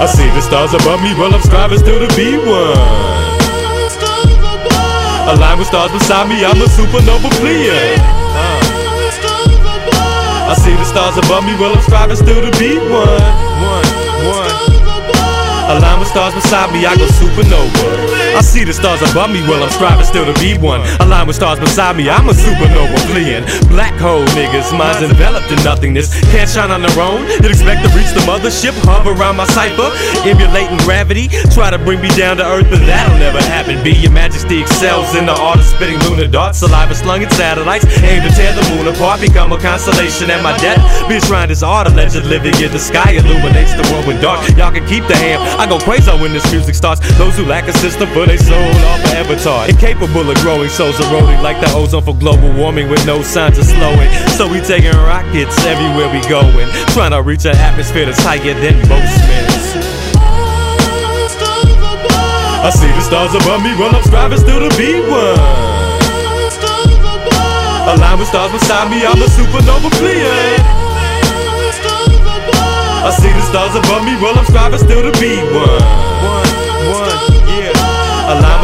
I see the stars above me, well I'm striving still to be one. Aligned with stars beside me, I'm a supernova. Uh. I see the stars above me, well I'm striving still to be one. One, one. Aligned with stars beside me, I go supernova. I see the stars above me, while I'm striving still to be one. Aligned with stars beside me, I'm a supernova fleeing. Black hole niggas, minds enveloped in nothingness. Can't shine on their own, you'd expect to reach the mothership. Hover around my cipher, emulating gravity. Try to bring me down to earth, but that'll never happen. Be your majesty excels in the art of spitting lunar darts. Saliva slung in satellites, aim to tear the moon apart. Become a constellation at my death. Be enshrined as art, legend living in the sky illuminates the world when dark. Y'all can keep the ham. I go crazy when this music starts. Those who lack a system for they soul off an avatar. Incapable of growing, souls eroding like the ozone for global warming with no signs of slowing. So we taking rockets everywhere we going, trying to reach an atmosphere that's higher than most men's. I see the stars above me, while I'm striving still to be one. Aligned with stars beside me, I'm a supernova Pleiad. I see the stars above me, well I'm striving still to be one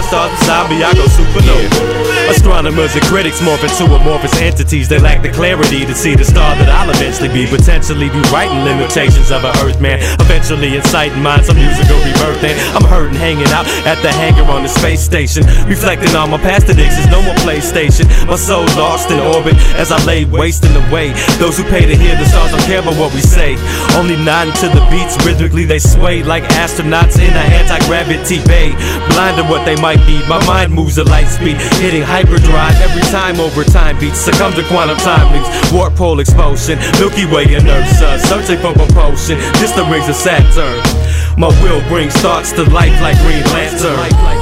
stars beside me, I go supernova. Astronomers and critics morph into amorphous entities. They lack the clarity to see the star that I'll eventually be. Potentially be writing limitations of a Earthman. Eventually inciting minds some musical rebirthing. I'm hurting, hanging out at the hangar on the space station. Reflecting on my past addictions, no more PlayStation. My soul lost in orbit as I lay wasting away. Those who pay to hear the stars don't care about what we say. Only nodding to the beats, rhythmically they sway like astronauts in an anti gravity bay. Blind to what they might be, My mind moves at light speed, hitting hyperdrive every time over time beats. Succumb to quantum leaps, warp pole explosion, Milky Way inertia, searching for propulsion. This the rings of Saturn. My will brings thoughts to life like Green Lantern.